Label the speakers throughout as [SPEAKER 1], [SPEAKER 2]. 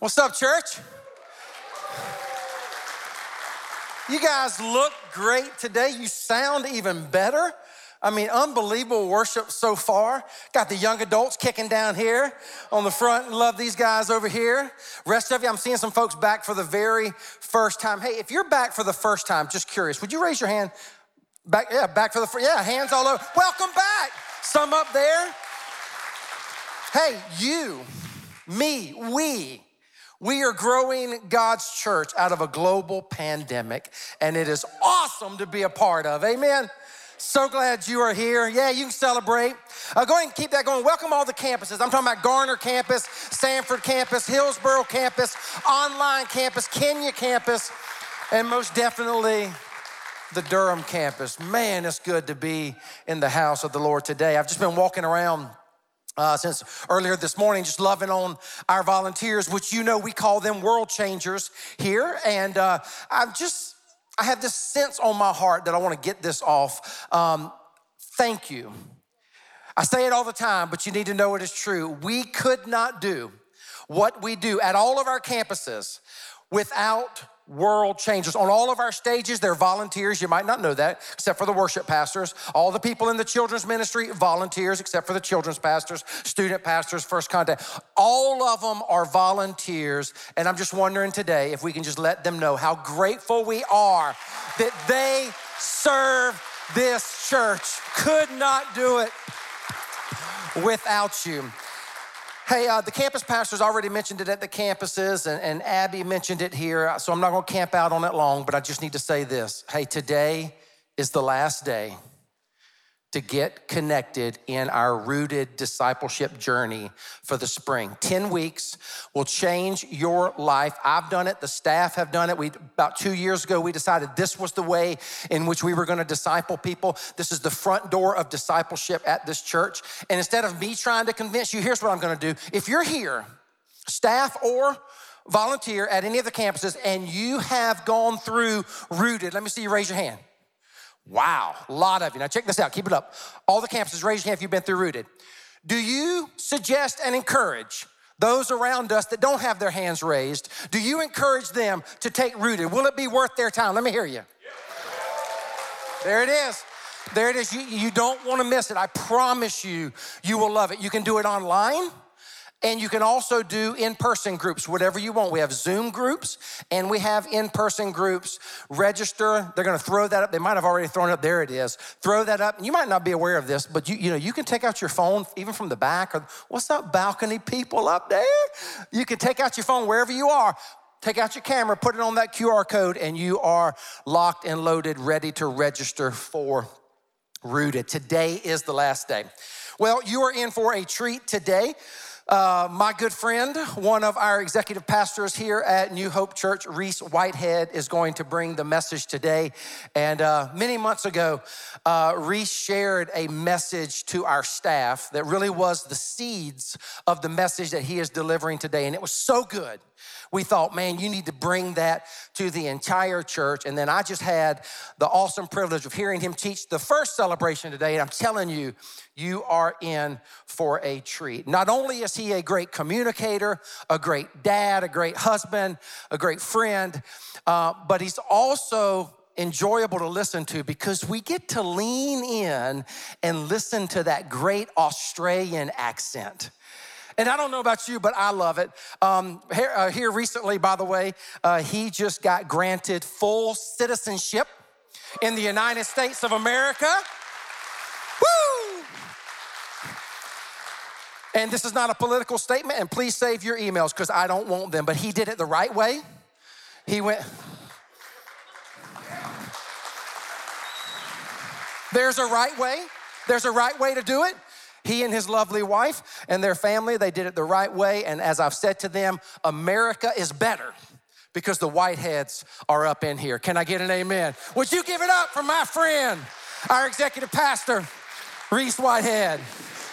[SPEAKER 1] What's up, church? You guys look great today. You sound even better. I mean, unbelievable worship so far. Got the young adults kicking down here on the front. Love these guys over here. Rest of you, I'm seeing some folks back for the very first time. Hey, if you're back for the first time, just curious, would you raise your hand? Back, yeah, back for the first, yeah, hands all over. Welcome back. Some up there. Hey, you, me, we, we are growing God's church out of a global pandemic, and it is awesome to be a part of. Amen. So glad you are here. Yeah, you can celebrate. Uh, go ahead and keep that going. Welcome all the campuses. I'm talking about Garner campus, Sanford campus, Hillsborough campus, online campus, Kenya campus, and most definitely the Durham campus. Man, it's good to be in the house of the Lord today. I've just been walking around uh, since earlier this morning, just loving on our volunteers, which you know we call them world changers here. And uh, I'm just, I have this sense on my heart that I want to get this off. Um, thank you. I say it all the time, but you need to know it is true. We could not do what we do at all of our campuses without world changers. On all of our stages, they're volunteers. You might not know that, except for the worship pastors. All the people in the children's ministry, volunteers, except for the children's pastors, student pastors, first contact. All of them are volunteers. And I'm just wondering today if we can just let them know how grateful we are that they serve this church. Could not do it without you. Hey, uh, the campus pastors already mentioned it at the campuses, and, and Abby mentioned it here, so I'm not gonna camp out on it long, but I just need to say this. Hey, today is the last day to get connected in our rooted discipleship journey for the spring. 10 weeks will change your life. I've done it, the staff have done it. We about 2 years ago we decided this was the way in which we were going to disciple people. This is the front door of discipleship at this church. And instead of me trying to convince you, here's what I'm going to do. If you're here, staff or volunteer at any of the campuses and you have gone through rooted, let me see you raise your hand. Wow, a lot of you. Now check this out, keep it up. All the campuses, raise your hand if you've been through Rooted. Do you suggest and encourage those around us that don't have their hands raised, do you encourage them to take Rooted? Will it be worth their time? Let me hear you. There it is. There it is. You, you don't want to miss it. I promise you, you will love it. You can do it online. And you can also do in person groups, whatever you want. We have Zoom groups and we have in person groups. Register. They're to throw that up. They might have already thrown it up. There it is. Throw that up. You might not be aware of this, but you, you know, you can take out your phone even from the back or what's up, balcony people up there? You can take out your phone wherever you are. Take out your camera, put it on that QR code, and you are locked and loaded, ready to register for Rooted. Today is the last day. Well, you are in for a treat today. Uh, my good friend, one of our executive pastors here at New Hope Church, Reese Whitehead, is going to bring the message today. And uh, many months ago, uh, Reese shared a message to our staff that really was the seeds of the message that he is delivering today. And it was so good we thought, man, you need to bring that to the entire church. And then I just had the awesome privilege of hearing him teach the first celebration today. And I'm telling you, you are in for a treat. Not only is he a great communicator, a great dad, a great husband, a great friend, uh, but he's also enjoyable to listen to because we get to lean in and listen to that great Australian accent. And I don't know about you, but I love it. Um, here, uh, here, recently, by the way, uh, he just got granted full citizenship in the United States of America. Woo! And this is not a political statement, and please save your emails because I don't want them, but he did it the right way. He went, There's a right way. There's a right way to do it. He and his lovely wife and their family, they did it the right way. And as I've said to them, America is better because the Whiteheads are up in here. Can I get an amen? Would you give it up for my friend, our executive pastor, Reese Whitehead?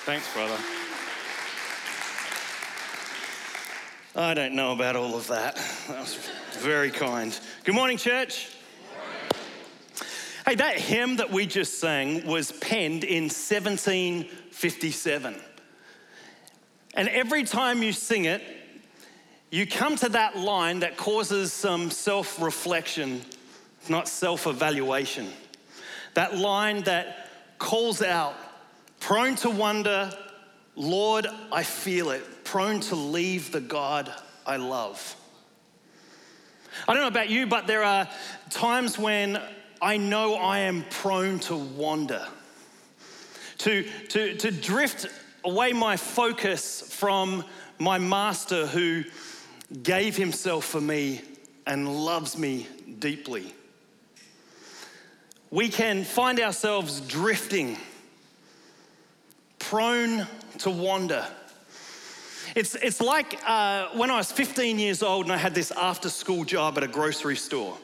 [SPEAKER 2] Thanks, brother. I don't know about all of that. That was very kind. Good morning, church. Hey, that hymn that we just sang was penned in 1757. And every time you sing it, you come to that line that causes some self reflection, not self evaluation. That line that calls out, prone to wonder, Lord, I feel it, prone to leave the God I love. I don't know about you, but there are times when I know I am prone to wander, to, to, to drift away my focus from my master who gave himself for me and loves me deeply. We can find ourselves drifting, prone to wander. It's, it's like uh, when I was 15 years old and I had this after school job at a grocery store.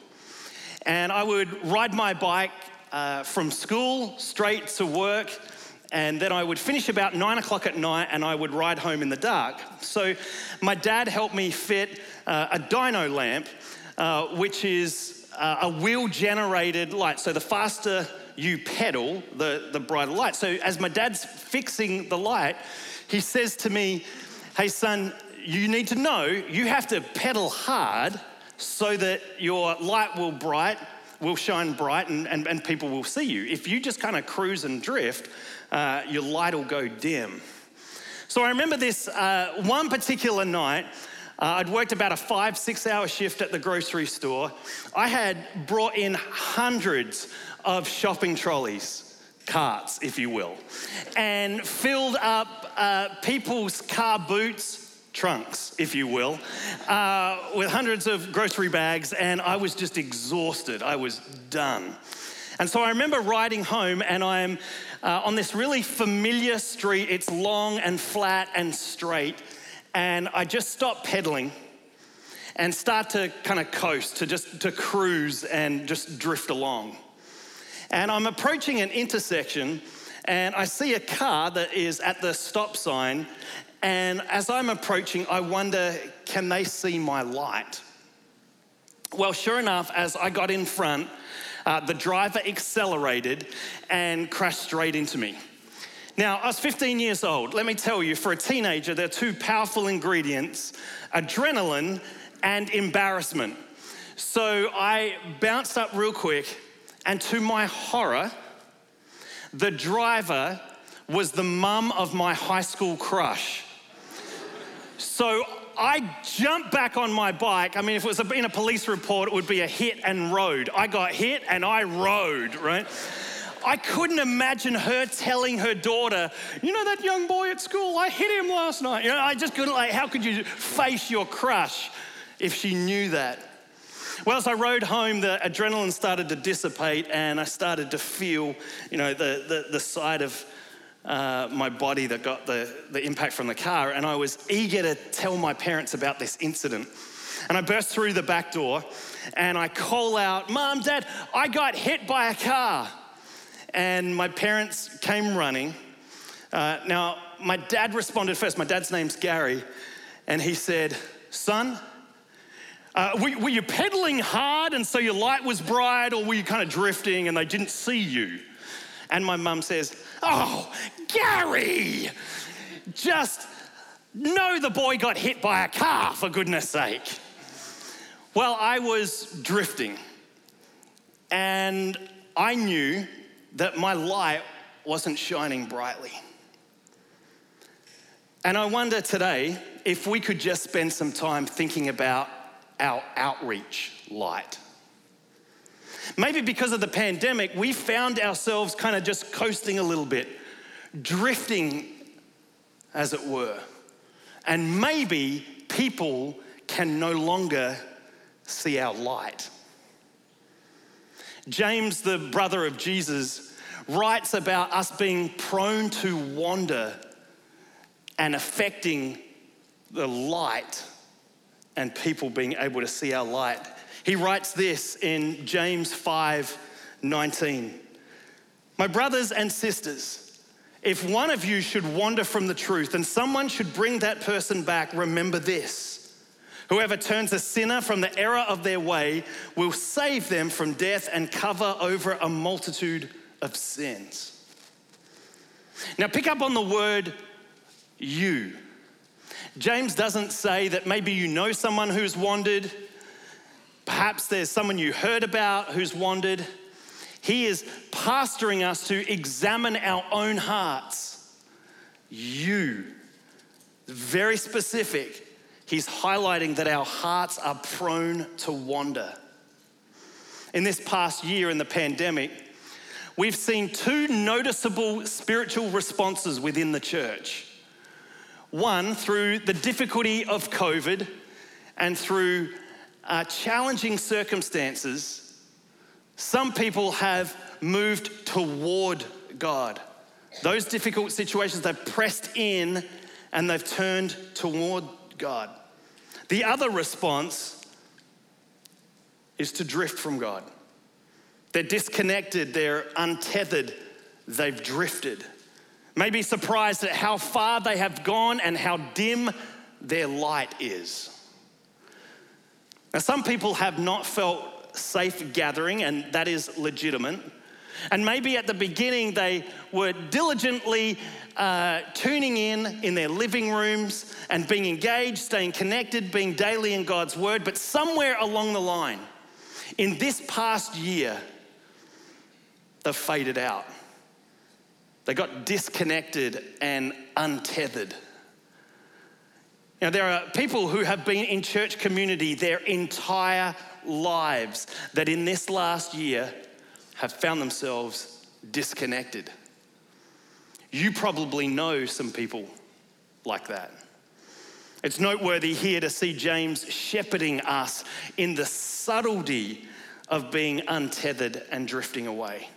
[SPEAKER 2] And I would ride my bike uh, from school straight to work and then I would finish about nine o'clock at night and I would ride home in the dark. So my dad helped me fit uh, a dyno lamp, uh, which is uh, a wheel generated light. So the faster you pedal, the, the brighter light. So as my dad's fixing the light, he says to me, Hey, son, you need to know you have to pedal hard so that your light will bright will shine bright and, and, and people will see you. If you just kind of cruise and drift, uh, your light will go dim. So I remember this uh, one particular night. Uh, I'd worked about a five, six hour shift at the grocery store. I had brought in hundreds of shopping trolleys, carts, if you will, and filled up uh, people's car boots, trunks, if you will, uh, with hundreds of grocery bags, and I was just exhausted. I was done. And so I remember riding home, and I'm uh, on this really familiar street. It's long and flat and straight. And I just stop pedaling and start to kind of coast, to just to cruise and just drift along. And I'm approaching an intersection and I see a car that is at the stop sign. And as I'm approaching, I wonder, can they see my light? Well, sure enough, as I got in front, uh, the driver accelerated and crashed straight into me. Now, I was 15 years old. Let me tell you, for a teenager, there are two powerful ingredients adrenaline and embarrassment. So I bounced up real quick, and to my horror, the driver was the mum of my high school crush. So I jumped back on my bike. I mean, if it was in a police report, it would be a hit and rode. I got hit and I rode, right? I couldn't imagine her telling her daughter, you know that young boy at school, I hit him last night. You know, I just couldn't, like, how could you face your crush if she knew that? Well, as I rode home, the adrenaline started to dissipate and I started to feel, you know, the, the, the side of uh, my body that got the, the impact from the car, and I was eager to tell my parents about this incident. And I burst through the back door and I call out, Mom, Dad, I got hit by a car. And my parents came running. Uh, now, my dad responded first. My dad's name's Gary. And he said, Son, uh, were, were you pedaling hard and so your light was bright, or were you kind of drifting and they didn't see you? And my mum says, Oh, Gary, just know the boy got hit by a car, for goodness sake. Well, I was drifting, and I knew that my light wasn't shining brightly. And I wonder today if we could just spend some time thinking about our outreach light. Maybe because of the pandemic, we found ourselves kind of just coasting a little bit, drifting, as it were. And maybe people can no longer see our light. James, the brother of Jesus, writes about us being prone to wander and affecting the light and people being able to see our light. He writes this in James 5 19. My brothers and sisters, if one of you should wander from the truth and someone should bring that person back, remember this. Whoever turns a sinner from the error of their way will save them from death and cover over a multitude of sins. Now, pick up on the word you. James doesn't say that maybe you know someone who's wandered, perhaps there's someone you heard about who's wandered. He is pastoring us to examine our own hearts. You, very specific. He's highlighting that our hearts are prone to wander. In this past year in the pandemic, we've seen two noticeable spiritual responses within the church. One, through the difficulty of COVID and through uh, challenging circumstances, some people have moved toward God. Those difficult situations, they've pressed in and they've turned toward God. The other response is to drift from God. They're disconnected, they're untethered, they've drifted. Maybe surprised at how far they have gone and how dim their light is. Now, some people have not felt safe gathering, and that is legitimate. And maybe at the beginning they were diligently uh, tuning in in their living rooms and being engaged, staying connected, being daily in God's word. But somewhere along the line, in this past year, they've faded out. They got disconnected and untethered. Now, there are people who have been in church community their entire lives that in this last year have found themselves disconnected. You probably know some people like that. It's noteworthy here to see James shepherding us in the subtlety of being untethered and drifting away.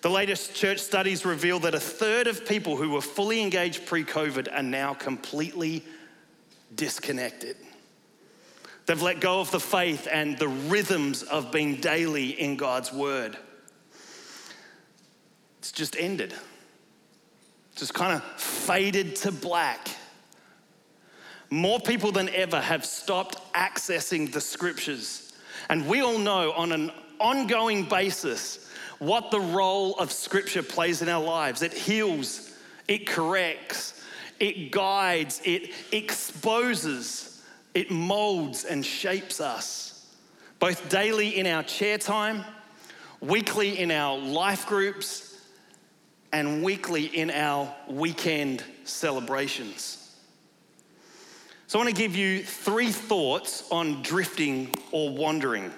[SPEAKER 2] The latest church studies reveal that a third of people who were fully engaged pre COVID are now completely disconnected. They've let go of the faith and the rhythms of being daily in God's word. It's just ended. Just kind of faded to black. More people than ever have stopped accessing the scriptures. And we all know on an ongoing basis what the role of scripture plays in our lives. It heals, it corrects, it guides, it exposes it molds and shapes us, both daily in our chair time, weekly in our life groups, and weekly in our weekend celebrations. So, I want to give you three thoughts on drifting or wandering.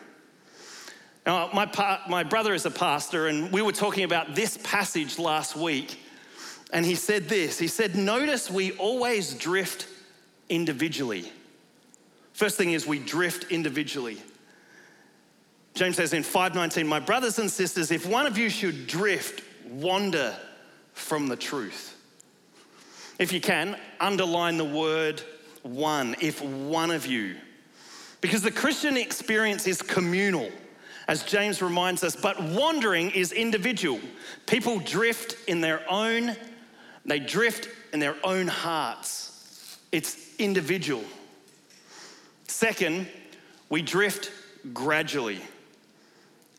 [SPEAKER 2] Now, my, pa- my brother is a pastor, and we were talking about this passage last week. And he said this He said, Notice we always drift individually. First thing is we drift individually. James says in 5:19, "My brothers and sisters, if one of you should drift, wander from the truth." If you can, underline the word one, if one of you. Because the Christian experience is communal, as James reminds us, but wandering is individual. People drift in their own, they drift in their own hearts. It's individual. Second, we drift gradually.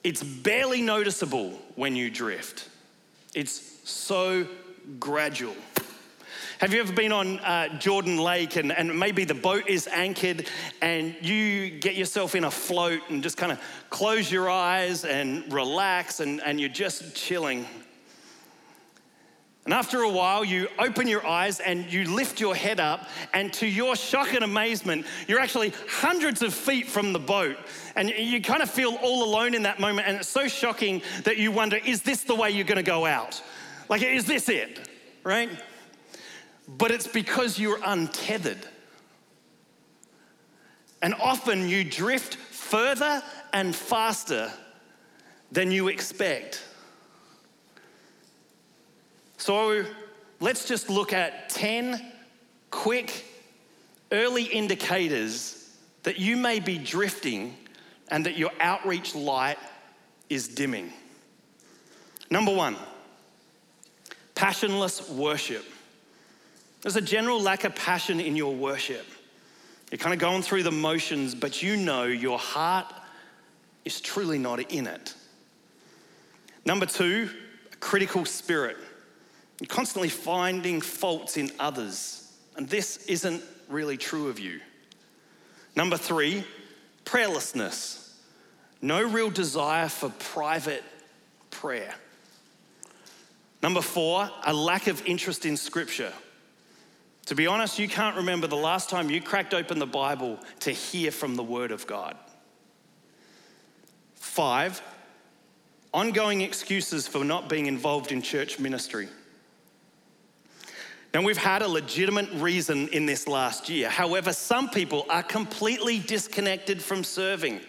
[SPEAKER 2] It's barely noticeable when you drift, it's so gradual. Have you ever been on uh, Jordan Lake and, and maybe the boat is anchored and you get yourself in a float and just kind of close your eyes and relax and, and you're just chilling and after a while, you open your eyes and you lift your head up, and to your shock and amazement, you're actually hundreds of feet from the boat. And you kind of feel all alone in that moment, and it's so shocking that you wonder is this the way you're gonna go out? Like, is this it? Right? But it's because you're untethered. And often you drift further and faster than you expect. So let's just look at 10 quick early indicators that you may be drifting and that your outreach light is dimming. Number one, passionless worship. There's a general lack of passion in your worship. You're kind of going through the motions, but you know your heart is truly not in it. Number two, a critical spirit. You're constantly finding faults in others and this isn't really true of you. Number three, prayerlessness. No real desire for private prayer. Number four, a lack of interest in scripture. To be honest, you can't remember the last time you cracked open the Bible to hear from the Word of God. Five, ongoing excuses for not being involved in church ministry. Now, we've had a legitimate reason in this last year. However, some people are completely disconnected from serving,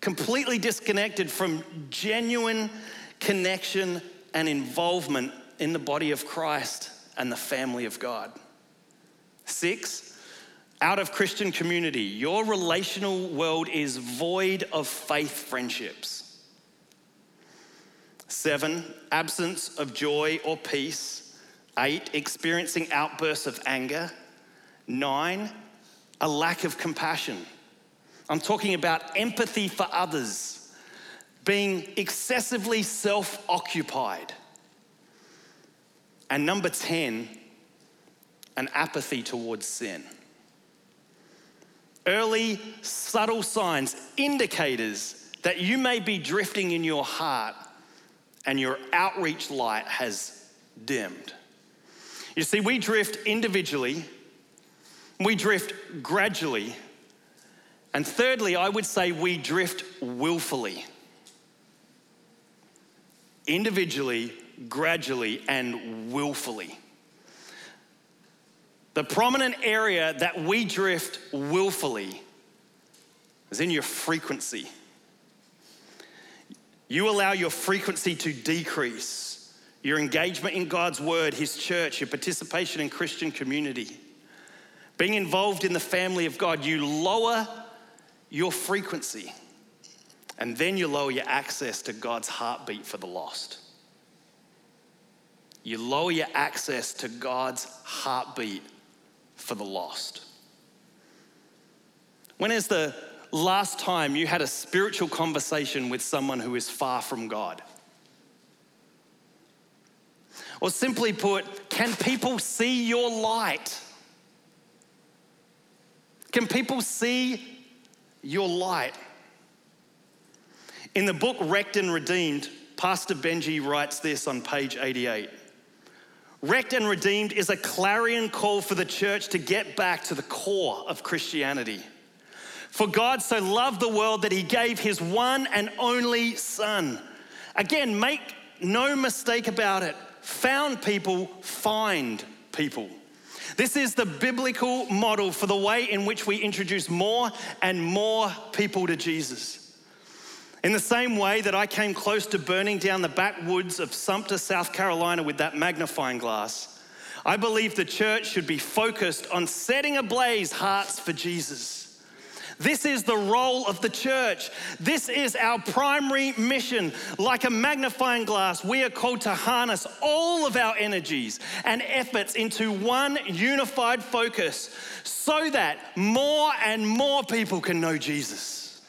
[SPEAKER 2] completely disconnected from genuine connection and involvement in the body of Christ and the family of God. Six, out of Christian community, your relational world is void of faith friendships. Seven, absence of joy or peace. Eight, experiencing outbursts of anger. Nine, a lack of compassion. I'm talking about empathy for others, being excessively self occupied. And number 10, an apathy towards sin. Early, subtle signs, indicators that you may be drifting in your heart and your outreach light has dimmed. You see, we drift individually, we drift gradually, and thirdly, I would say we drift willfully. Individually, gradually, and willfully. The prominent area that we drift willfully is in your frequency. You allow your frequency to decrease, your engagement in God's word, His church, your participation in Christian community, being involved in the family of God, you lower your frequency, and then you lower your access to God's heartbeat for the lost. You lower your access to God's heartbeat for the lost. When is the last time you had a spiritual conversation with someone who is far from God? Or simply put, can people see your light? Can people see your light? In the book Wrecked and Redeemed, Pastor Benji writes this on page 88. Wrecked and redeemed is a clarion call for the church to get back to the core of Christianity. For God so loved the world that he gave his one and only Son. Again, make no mistake about it. Found people find people. This is the biblical model for the way in which we introduce more and more people to Jesus. In the same way that I came close to burning down the backwoods of Sumter, South Carolina with that magnifying glass, I believe the church should be focused on setting ablaze hearts for Jesus. This is the role of the church. This is our primary mission. Like a magnifying glass, we are called to harness all of our energies and efforts into one unified focus so that more and more people can know Jesus.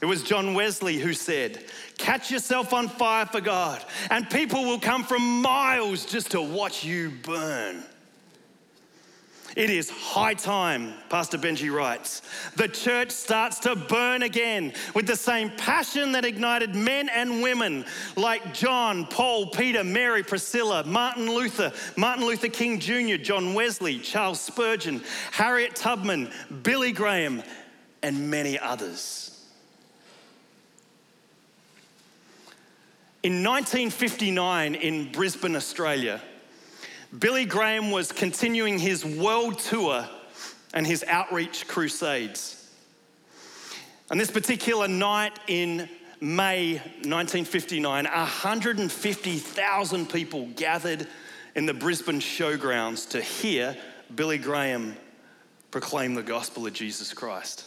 [SPEAKER 2] It was John Wesley who said, Catch yourself on fire for God, and people will come from miles just to watch you burn. It is high time, Pastor Benji writes. The church starts to burn again with the same passion that ignited men and women like John, Paul, Peter, Mary, Priscilla, Martin Luther, Martin Luther King Jr., John Wesley, Charles Spurgeon, Harriet Tubman, Billy Graham, and many others. In 1959, in Brisbane, Australia, Billy Graham was continuing his world tour and his outreach crusades. And this particular night in May 1959, 150,000 people gathered in the Brisbane showgrounds to hear Billy Graham proclaim the gospel of Jesus Christ.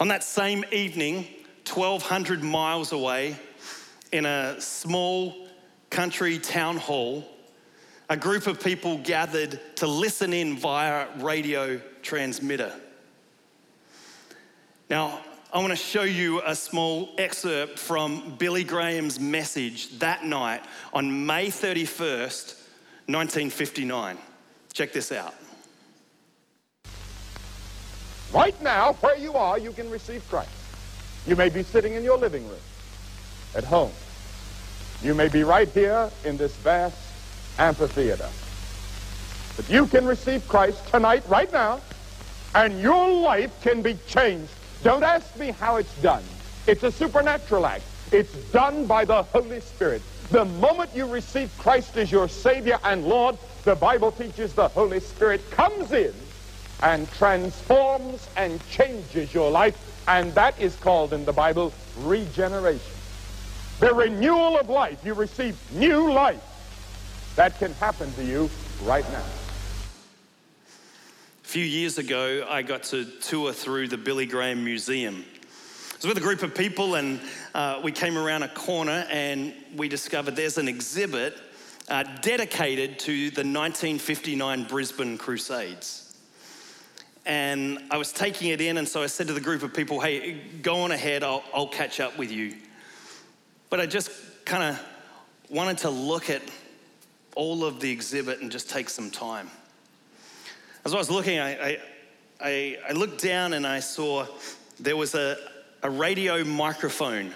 [SPEAKER 2] On that same evening, 1,200 miles away, in a small country town hall, a group of people gathered to listen in via radio transmitter. Now, I want to show you a small excerpt from Billy Graham's message that night on May 31st, 1959. Check this out.
[SPEAKER 3] Right now, where you are, you can receive Christ. You may be sitting in your living room, at home. You may be right here in this vast amphitheater. But you can receive Christ tonight, right now, and your life can be changed. Don't ask me how it's done. It's a supernatural act. It's done by the Holy Spirit. The moment you receive Christ as your Savior and Lord, the Bible teaches the Holy Spirit comes in and transforms and changes your life, and that is called in the Bible regeneration. The renewal of life. You receive new life. That can happen to you right now.
[SPEAKER 2] A few years ago, I got to tour through the Billy Graham Museum. I was with a group of people, and uh, we came around a corner and we discovered there's an exhibit uh, dedicated to the 1959 Brisbane Crusades. And I was taking it in, and so I said to the group of people, hey, go on ahead, I'll, I'll catch up with you. But I just kind of wanted to look at all of the exhibit and just take some time. As I was looking, I, I, I, looked down and I saw there was a, a radio microphone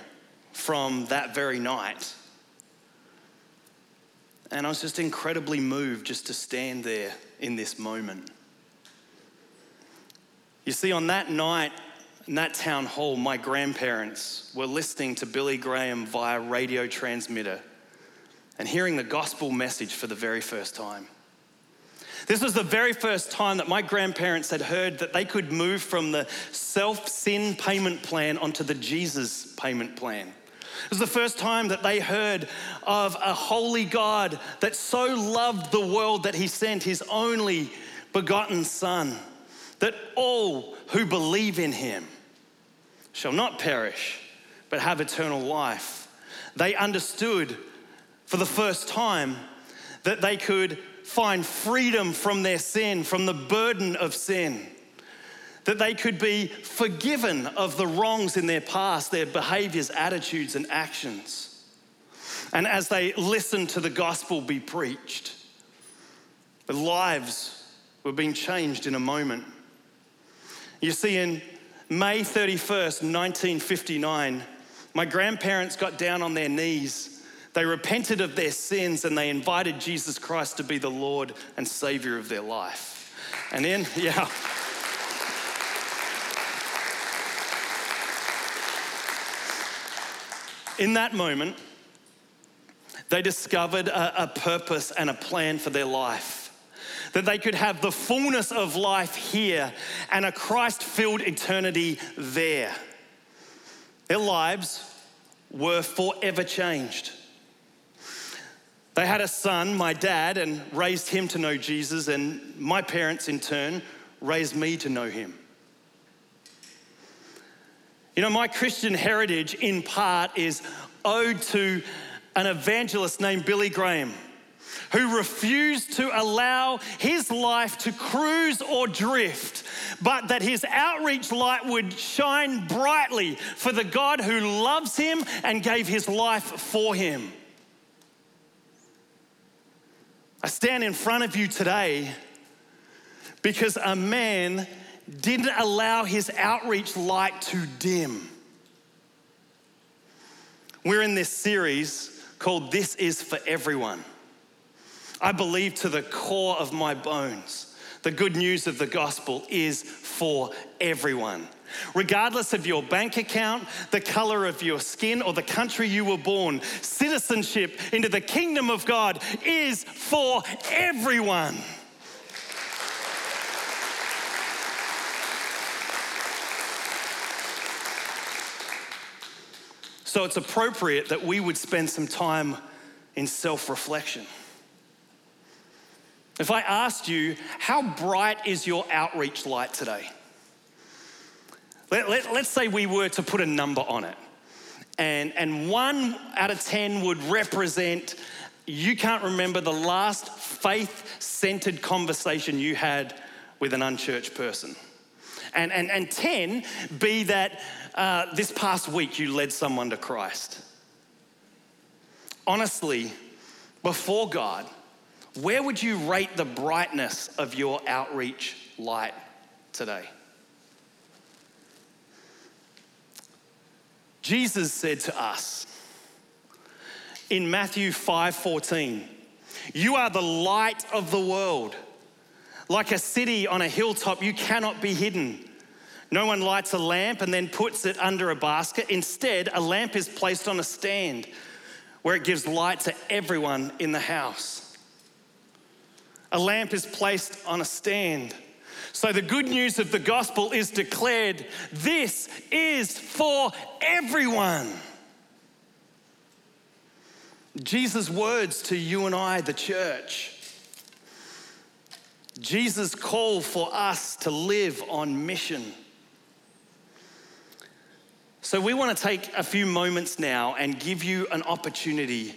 [SPEAKER 2] from that very night. And I was just incredibly moved just to stand there in this moment. You see, on that night, in that town hall, my grandparents were listening to Billy Graham via radio transmitter and hearing the gospel message for the very first time. This was the very first time that my grandparents had heard that they could move from the self sin payment plan onto the Jesus payment plan. It was the first time that they heard of a holy God that so loved the world that he sent his only begotten Son, that all who believe in him shall not perish, but have eternal life. They understood for the first time that they could find freedom from their sin, from the burden of sin. That they could be forgiven of the wrongs in their past, their behaviors, attitudes, and actions. And as they listened to the gospel be preached, their lives were being changed in a moment. You see, in May 31st, 1959, my grandparents got down on their knees they repented of their sins and they invited Jesus Christ to be the Lord and Savior of their life. And then, yeah. In that moment, they discovered a, a, purpose and a plan for their life. That they could have the fullness of life here and a Christ filled eternity there. Their lives were forever changed. They had a son, my dad, and raised him to know Jesus, and my parents, in turn, raised me to know him. You know, my Christian heritage, in part, is owed to an evangelist named Billy Graham, who refused to allow his life to cruise or drift, but that his outreach light would shine brightly for the God who loves him and gave his life for him. I stand in front of you today because a man didn't allow his outreach light to dim. We're in this series called This Is for Everyone. I believe to the core of my bones, the good news of the gospel is for everyone regardless of your bank account, the color of your skin, or the country you were born. Citizenship into the kingdom of God is for everyone. So it's appropriate that we would spend some time in self reflection. If I asked you, how bright is your outreach light today? Let, let, let's say we were to put a number on it. And, and one out of 10 would represent you can't remember the last faith centered conversation you had with an unchurched person. And, and, and 10 be that uh, this past week you led someone to Christ. Honestly, before God, where would you rate the brightness of your outreach light today? Jesus said to us in Matthew 5:14, "You are the light of the world. Like a city on a hilltop, you cannot be hidden. No one lights a lamp and then puts it under a basket. Instead, a lamp is placed on a stand where it gives light to everyone in the house. A lamp is placed on a stand. So the good news of the gospel is declared this is for everyone. Jesus' words to you and I, the church. Jesus' call for us to live on mission. So, we want to take a few moments now and give you an opportunity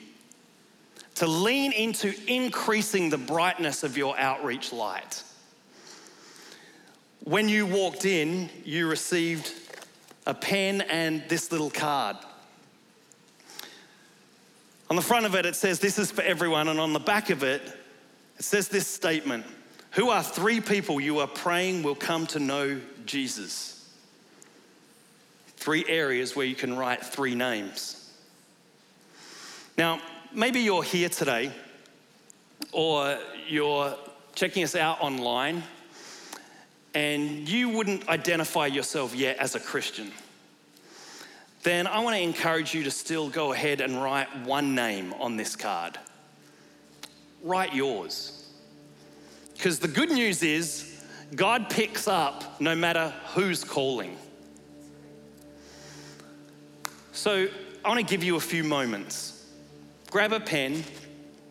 [SPEAKER 2] to lean into increasing the brightness of your outreach light. When you walked in, you received a pen and this little card. On the front of it, it says, This is for everyone. And on the back of it, it says this statement Who are three people you are praying will come to know Jesus? Three areas where you can write three names. Now, maybe you're here today, or you're checking us out online and you wouldn't identify yourself yet as a Christian, then I want to encourage you to still go ahead and write one name on this card. Write yours. Because the good news is, God picks up no matter who's calling. So I want to give you a few moments. Grab a pen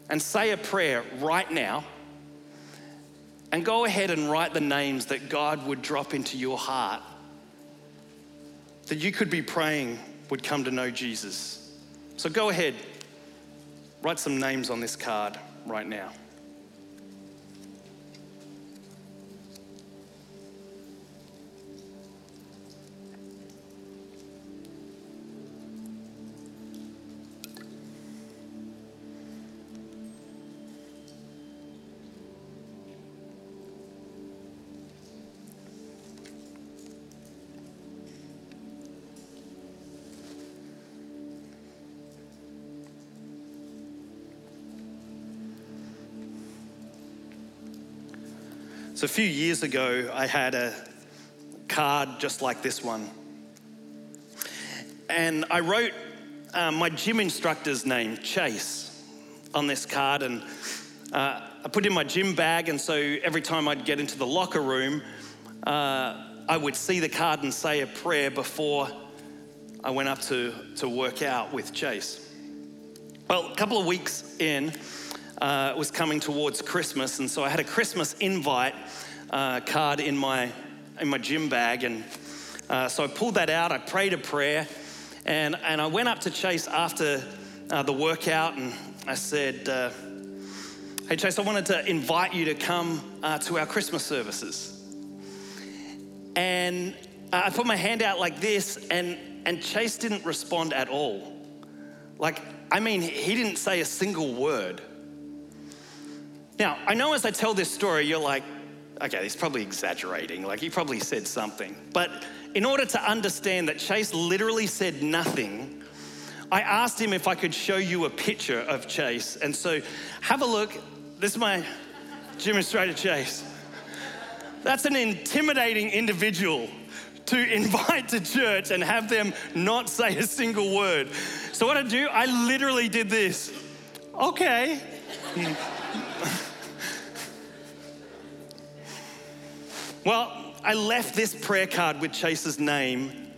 [SPEAKER 2] and say a prayer right now and go ahead and write the names that God would drop into your heart that you could be praying would come to know Jesus. So go ahead, write some names on this card right now. So, a few years ago, I had a card just like this one. And I wrote um, my gym instructor's name, Chase, on this card. And uh, I put it in my gym bag. And so every time I'd get into the locker room, uh, I would see the card and say a prayer before I went up to, to work out with Chase. Well, a couple of weeks in, uh, was coming towards Christmas, and so I had a Christmas invite uh, card in my in my gym bag, and uh, so I pulled that out. I prayed a prayer, and and I went up to Chase after uh, the workout, and I said, uh, "Hey Chase, I wanted to invite you to come uh, to our Christmas services." And I put my hand out like this, and and Chase didn't respond at all. Like, I mean, he didn't say a single word. Now, I know as I tell this story, you're like, okay, he's probably exaggerating. Like, he probably said something. But in order to understand that Chase literally said nothing, I asked him if I could show you a picture of Chase. And so, have a look. This is my demonstrator, Chase. That's an intimidating individual to invite to church and have them not say a single word. So, what I do, I literally did this. Okay. Well, I left this prayer card with Chase's name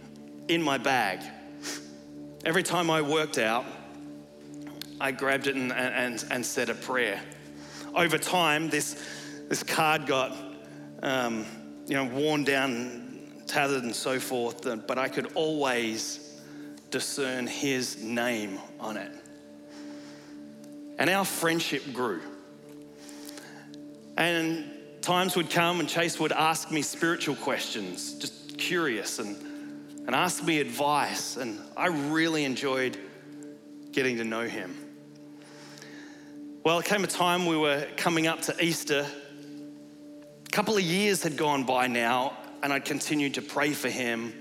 [SPEAKER 2] in my bag. Every time I worked out, I grabbed it and, and, and said a prayer. Over time, this, this card got um, you know, worn down, tattered, and so forth, but I could always discern his name on it. And our friendship grew. And times would come and Chase would ask me spiritual questions, just curious, and, and ask me advice. And I really enjoyed getting to know him. Well, it came a time we were coming up to Easter. A couple of years had gone by now, and I continued to pray for him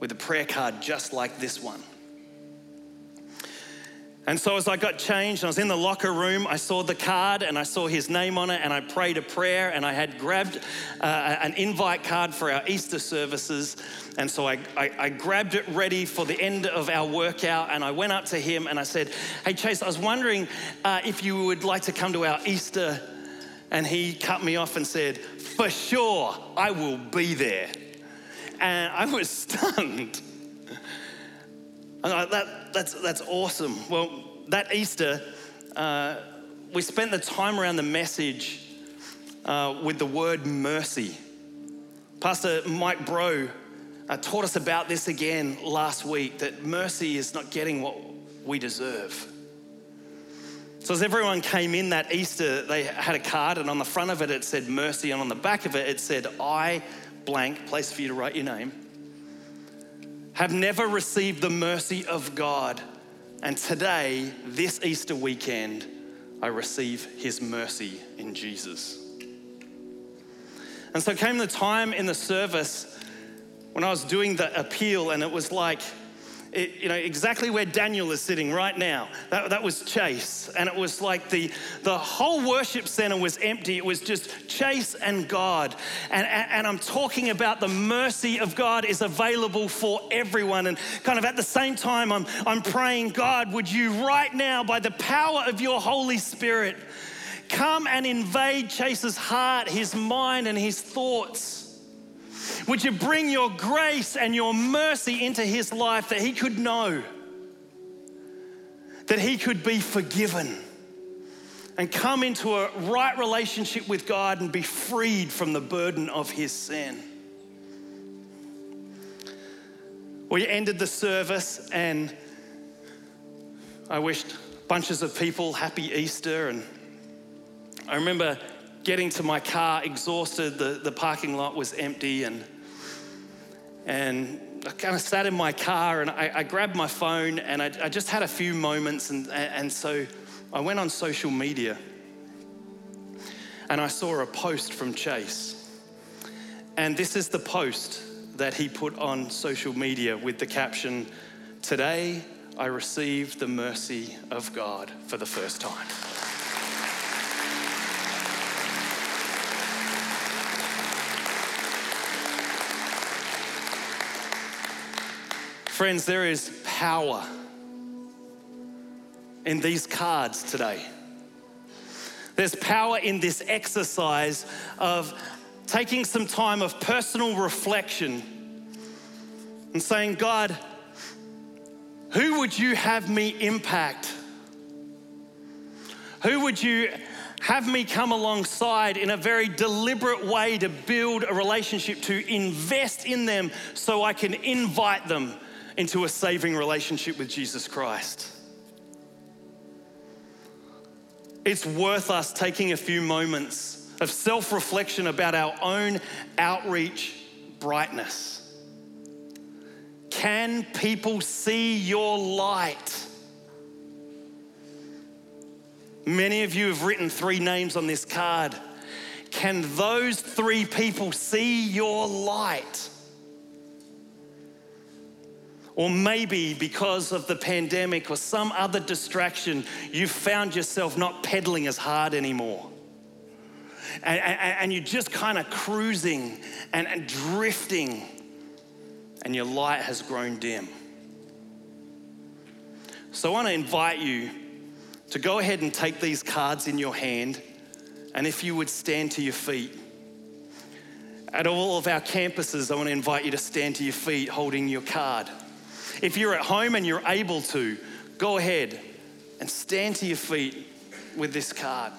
[SPEAKER 2] with a prayer card just like this one. And so, as I got changed, and I was in the locker room, I saw the card and I saw his name on it, and I prayed a prayer, and I had grabbed uh, an invite card for our Easter services. And so, I, I, I, grabbed it ready for the end of our workout, and I went up to him and I said, Hey, Chase, I was wondering uh, if you would like to come to our Easter. And he cut me off and said, For sure, I will be there. And I was stunned. Like, that, that's, that's awesome. Well, that Easter, uh, we spent the time around the message uh, with the word mercy. Pastor Mike Bro uh, taught us about this again last week that mercy is not getting what we deserve. So, as everyone came in that Easter, they had a card, and on the front of it, it said mercy, and on the back of it, it said, I blank, place for you to write your name have never received the mercy of God. And today, this Easter weekend, I receive his mercy in Jesus. And so came the time in the service when I was doing the appeal, and it was like, you know, exactly where Daniel is sitting right now. That, that was Chase. And it was like the, the whole worship center was empty. It was just Chase and God. And, and, and I'm talking about the mercy of God is available for everyone. And kind of at the same time, I'm, I'm praying, God, would you right now, by the power of your Holy Spirit, come and invade Chase's heart, his mind, and his thoughts? Would you bring your grace and your mercy into his life that he could know that he could be forgiven and come into a right relationship with God and be freed from the burden of his sin? We ended the service and I wished bunches of people happy Easter. And I remember getting to my car exhausted, the, the parking lot was empty, and and I kind of sat in my car and I, I grabbed my phone and I, I, just had a few moments. And, and so I went on social media and I saw a post from Chase. And this is the post that he put on social media with the caption Today I received the mercy of God for the first time. Friends, there is power in these cards today. There's power in this exercise of taking some time of personal reflection and saying, God, who would you have me impact? Who would you have me come alongside in a very deliberate way to build a relationship, to invest in them so I can invite them into a saving relationship with Jesus Christ. It's worth us taking a few moments of self reflection about our own outreach brightness. Can people see your light? Many of you have written three names on this card. Can those three people see your light? Or maybe because of the pandemic or some other distraction, you found yourself not pedaling as hard anymore. And, and, and you're just kind of cruising and, and drifting, and your light has grown dim. So I want to invite you to go ahead and take these cards in your hand, and if you would stand to your feet. At all of our campuses, I want to invite you to stand to your feet holding your card. If you're at home and you're able to, go ahead and stand to your feet with this card.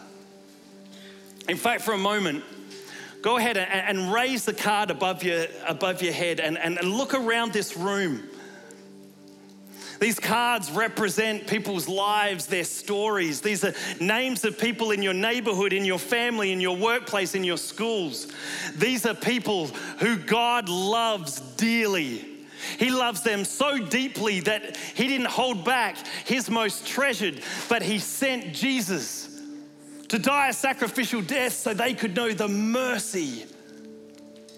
[SPEAKER 2] In fact, for a moment, go ahead and, raise the card above your, above your head and, and look around this room. These cards represent people's lives, their stories. These are names of people in your neighborhood, in your family, in your workplace, in your schools. These are people who God loves dearly. He loves them so deeply that he didn't hold back his most treasured, but he sent Jesus to die a sacrificial death so they could know the mercy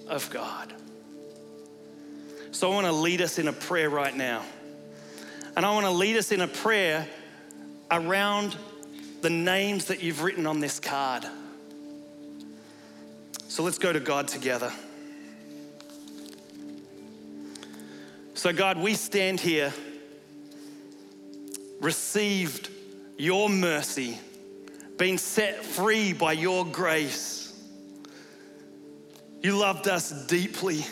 [SPEAKER 2] of God. So I want to lead us in a prayer right now. And I want to lead us in a prayer around the names that you've written on this card. So let's go to God together. So, God, we stand here, received your mercy, being set free by your grace. You loved us deeply.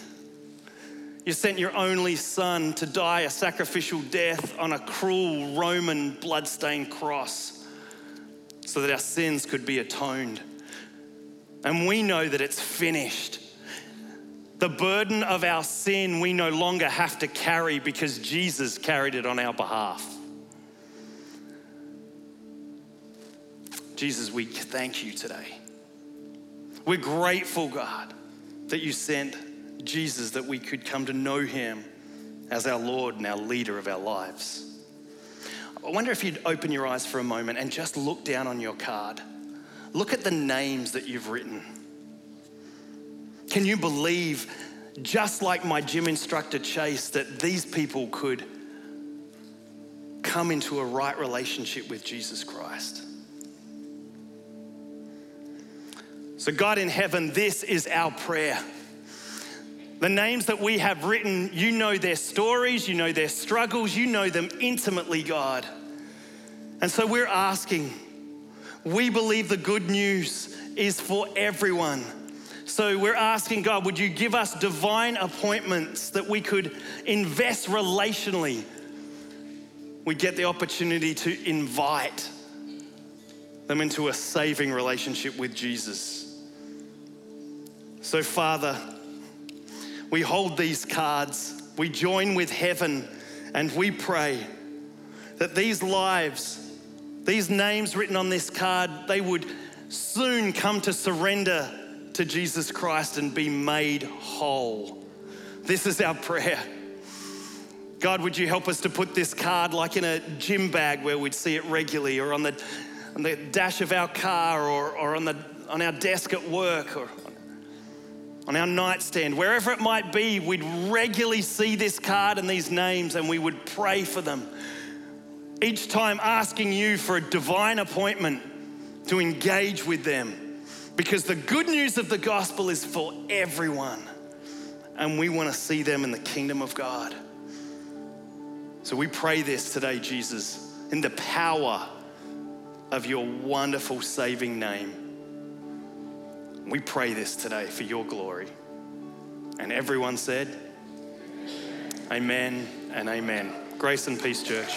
[SPEAKER 2] You sent your only son to die a sacrificial death on a cruel Roman bloodstained cross so that our sins could be atoned. And we know that it's finished. The burden of our sin we no longer have to carry because Jesus carried it on our behalf. Jesus, we thank you today. We're grateful, God, that you sent Jesus that we could come to know him as our Lord and our leader of our lives. I wonder if you'd open your eyes for a moment and just look down on your card. Look at the names that you've written. Can you believe, just like my gym instructor Chase, that these people could come into a right relationship with Jesus Christ? So, God in heaven, this is our prayer. The names that we have written, you know their stories, you know their struggles, you know them intimately, God. And so we're asking, we believe the good news is for everyone. So we're asking God, would you give us divine appointments that we could invest relationally? We get the opportunity to invite them into a saving relationship with Jesus. So, Father, we hold these cards, we join with heaven, and we pray that these lives, these names written on this card, they would soon come to surrender to Jesus Christ and be made whole. This is our prayer. God, would you help us to put this card like in a gym bag where we'd see it regularly or on the, on the dash of our car or, or on, the, on our desk at work or on our nightstand, wherever it might be, we'd regularly see this card and these names and we would pray for them. Each time asking you for a divine appointment to engage with them. Because the good news of the gospel is for everyone. And we want to see them in the kingdom of God. So we pray this today, Jesus, in the power of your wonderful saving name. We pray this today for your glory. And everyone said, Amen and amen. Grace and peace, church.